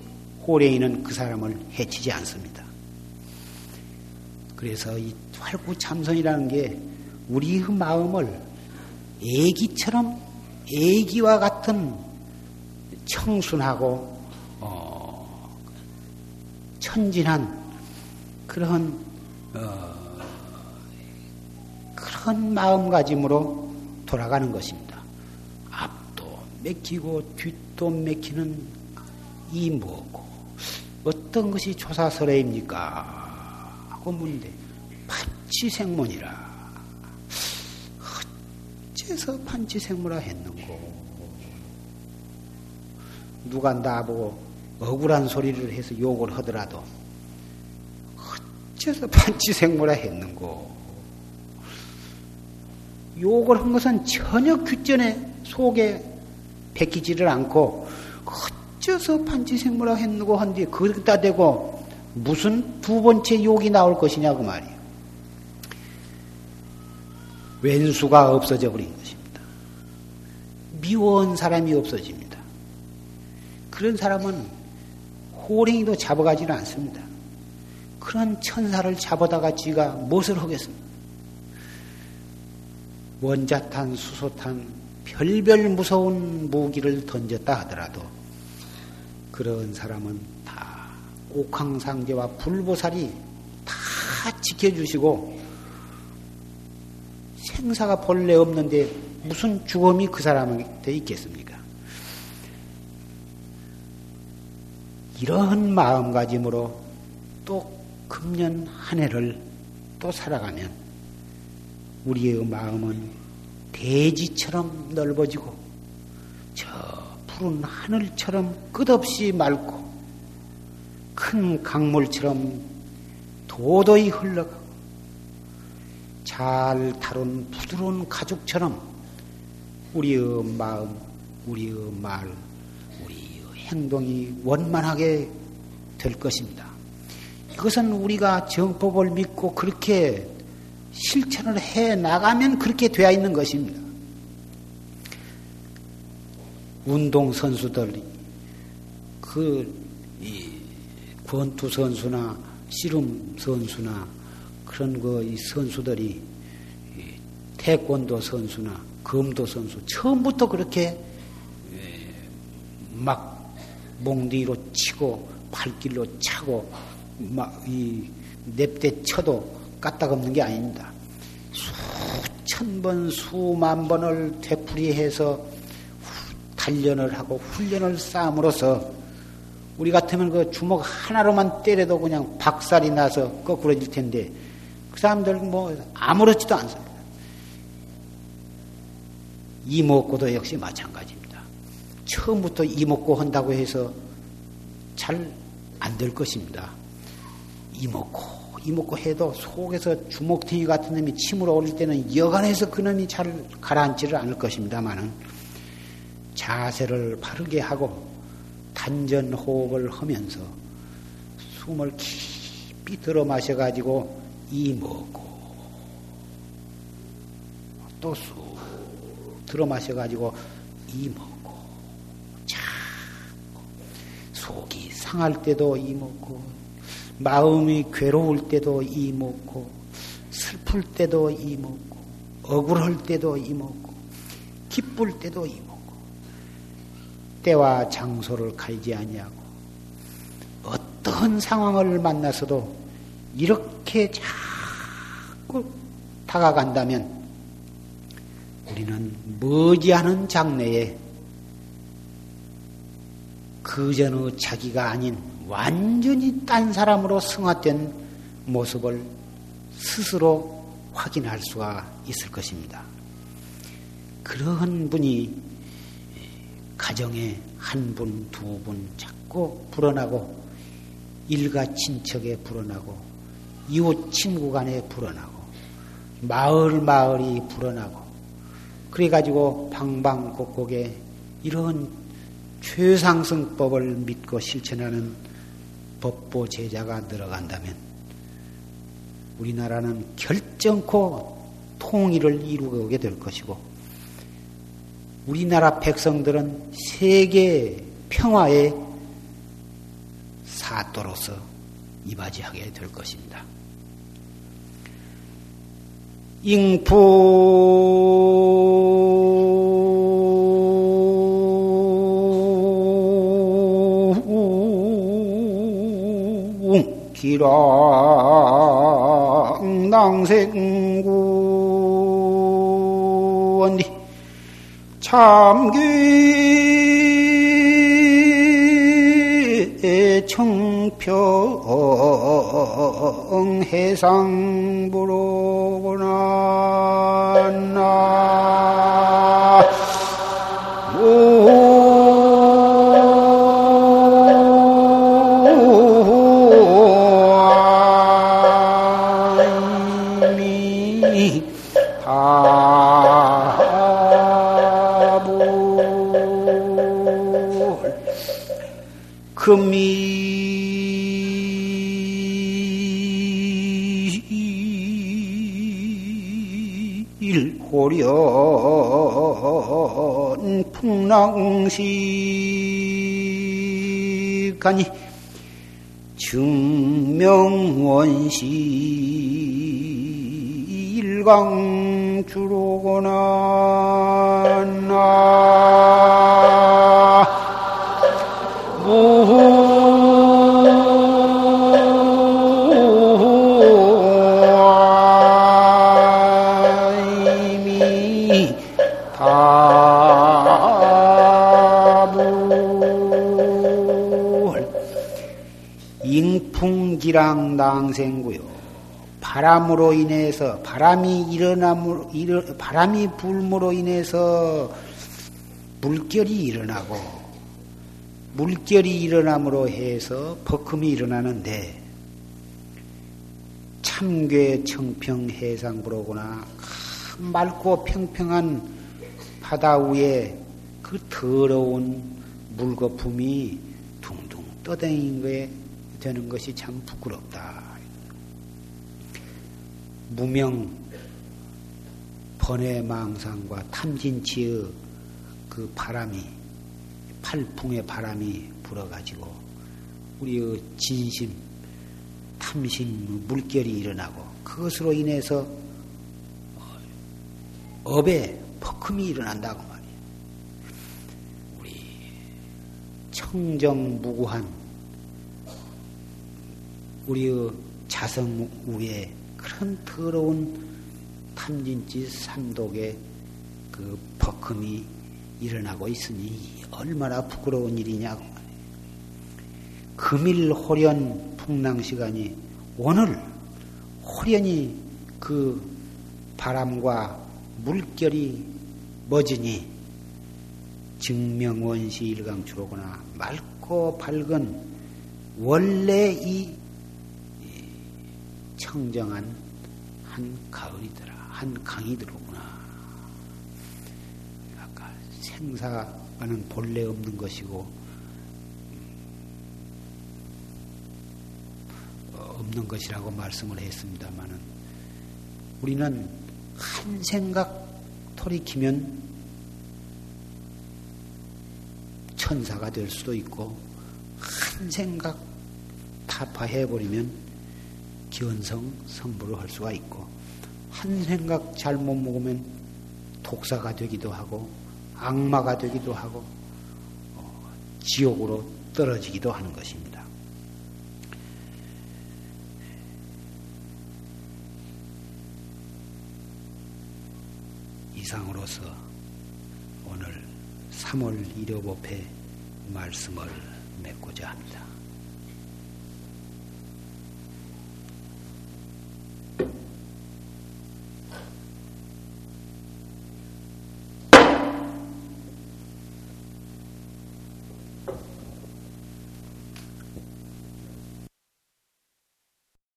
호랭이는 그 사람을 해치지 않습니다. 그래서 이 활구참선이라는 게 우리의 마음을 애기처럼 애기와 같은 청순하고 어, 천진한 그런 어, 그런 마음가짐으로 돌아가는 것입니다. 앞도 맥히고 뒷도 맥히는 이 뭐고 어떤 것이 조사설레입니까? 하고 묻는데 판치생문이라 어째서 판치생문라 했는고 누가 나보고 억울한 소리를 해서 욕을 하더라도 어째서 판치생모라 했는고 욕을 한 것은 전혀 규전에 속에 베끼지를 않고 어째서 판치생모라 했는고 한뒤 그기다 대고 무슨 두 번째 욕이 나올 것이냐고 말이에요. 왼수가 없어져 버린 것입니다. 미워한 사람이 없어집니다. 그런 사람은 호랭이도 잡아가지는 않습니다. 그런 천사를 잡아다가 지가 무엇을 하겠습니까? 원자탄, 수소탄, 별별 무서운 무기를 던졌다 하더라도 그런 사람은 다 옥황상제와 불보살이 다 지켜주시고 생사가 본래 없는데 무슨 죽음이 그 사람한테 있겠습니까? 이런 마음가짐으로 또 금년 한 해를 또 살아가면 우리의 마음은 대지처럼 넓어지고 저 푸른 하늘처럼 끝없이 맑고 큰 강물처럼 도도히 흘러가고 잘 다룬 부드러운 가죽처럼 우리의 마음, 우리의 말, 우리의 행동이 원만하게 될 것입니다. 그것은 우리가 정법을 믿고 그렇게 실천을 해 나가면 그렇게 되어 있는 것입니다. 운동 선수들이 그 권투 선수나 씨름 선수나 그런 그 선수들이 태권도 선수나 검도 선수 처음부터 그렇게 막 몽디로 치고 발길로 차고 막 이 냅대 쳐도 까딱없는 게 아닙니다. 수천 번, 수만 번을 되풀이해서 단련을 하고 훈련을 쌓음으로써 우리 같으면 그 주먹 하나로만 때려도 그냥 박살이 나서 거꾸러질 텐데 그 사람들 뭐 아무렇지도 않습니다. 이목구도 역시 마찬가지입니다. 처음부터 이목구 한다고 해서 잘 안 될 것입니다. 이먹고 이먹고 해도 속에서 주먹탱이 같은 놈이 침으로 올릴 때는 여간해서 그 놈이 잘 가라앉지를 않을 것입니다만은 자세를 바르게 하고 단전 호흡을 하면서 숨을 깊이 들어 마셔 가지고 이 먹고 또 쑥 들어 마셔 가지고 이 먹고 자고 속이 상할 때도 이 먹고 마음이 괴로울 때도 이 먹고 슬플 때도 이 먹고 억울할 때도 이 먹고 기쁠 때도 이 먹고 때와 장소를 가리지 아니하고 어떤 상황을 만나서도 이렇게 자꾸 다가간다면 우리는 머지않은 장래에 그전의 자기가 아닌 완전히 딴 사람으로 승화된 모습을 스스로 확인할 수가 있을 것입니다. 그러한 분이 가정에 한 분, 두 분 자꾸 불어나고 일가 친척에 불어나고 이웃 친구 간에 불어나고 마을 마을이 불어나고 그래가지고 방방곡곡에 이런 최상승법을 믿고 실천하는 법보 제자가 늘어간다면 우리나라는 결정코 통일을 이루게 될 것이고 우리나라 백성들은 세계 평화에 사또로서 이바지하게 될 것입니다. 잉풍 기랑 낭생구 참귀 청평 해상부로구나. 나 금일 호련 풍랑시간이 증명원시 일광 주로구나. 나. 풍기랑 낭생구요. 바람으로 인해서 바람이 일어남으로 일어, 바람이 불므로 인해서 물결이 일어나고 물결이 일어남으로 해서 버금이 일어나는데 참괴 청평 해상부로구나 맑고 평평한 바다 위에 그 더러운 물거품이 둥둥 떠다니는 거에 되는 것이 참 부끄럽다. 무명 번외망상과 탐진치의 그 바람이 팔풍의 바람이 불어가지고 우리의 진심, 탐심, 물결이 일어나고 그것으로 인해서 업에 버금이 일어난다고 말이에요. 우리 청정무구한 우리의 자성 위에 그런 더러운 탐진치 삼독의 그 버금이 일어나고 있으니 얼마나 부끄러운 일이냐고. 금일 호련 풍랑 시간이 오늘 호련이 그 바람과 물결이 멎으니 증명원시 일강주로구나 맑고 밝은 원래 이 청정한 한 가을이더라. 한 강이더로구나. 아까 생사가는 본래 없는 것이고 어, 없는 것이라고 말씀을 했습니다만은 우리는 한 생각 돌이키면 천사가 될 수도 있고 한 생각 타파해 버리면 기원성 성부를 할 수가 있고 한 생각 잘못 먹으면 독사가 되기도 하고 악마가 되기도 하고 어, 지옥으로 떨어지기도 하는 것입니다. 이상으로서 오늘 3월 1여 법회 말씀을 맺고자 합니다.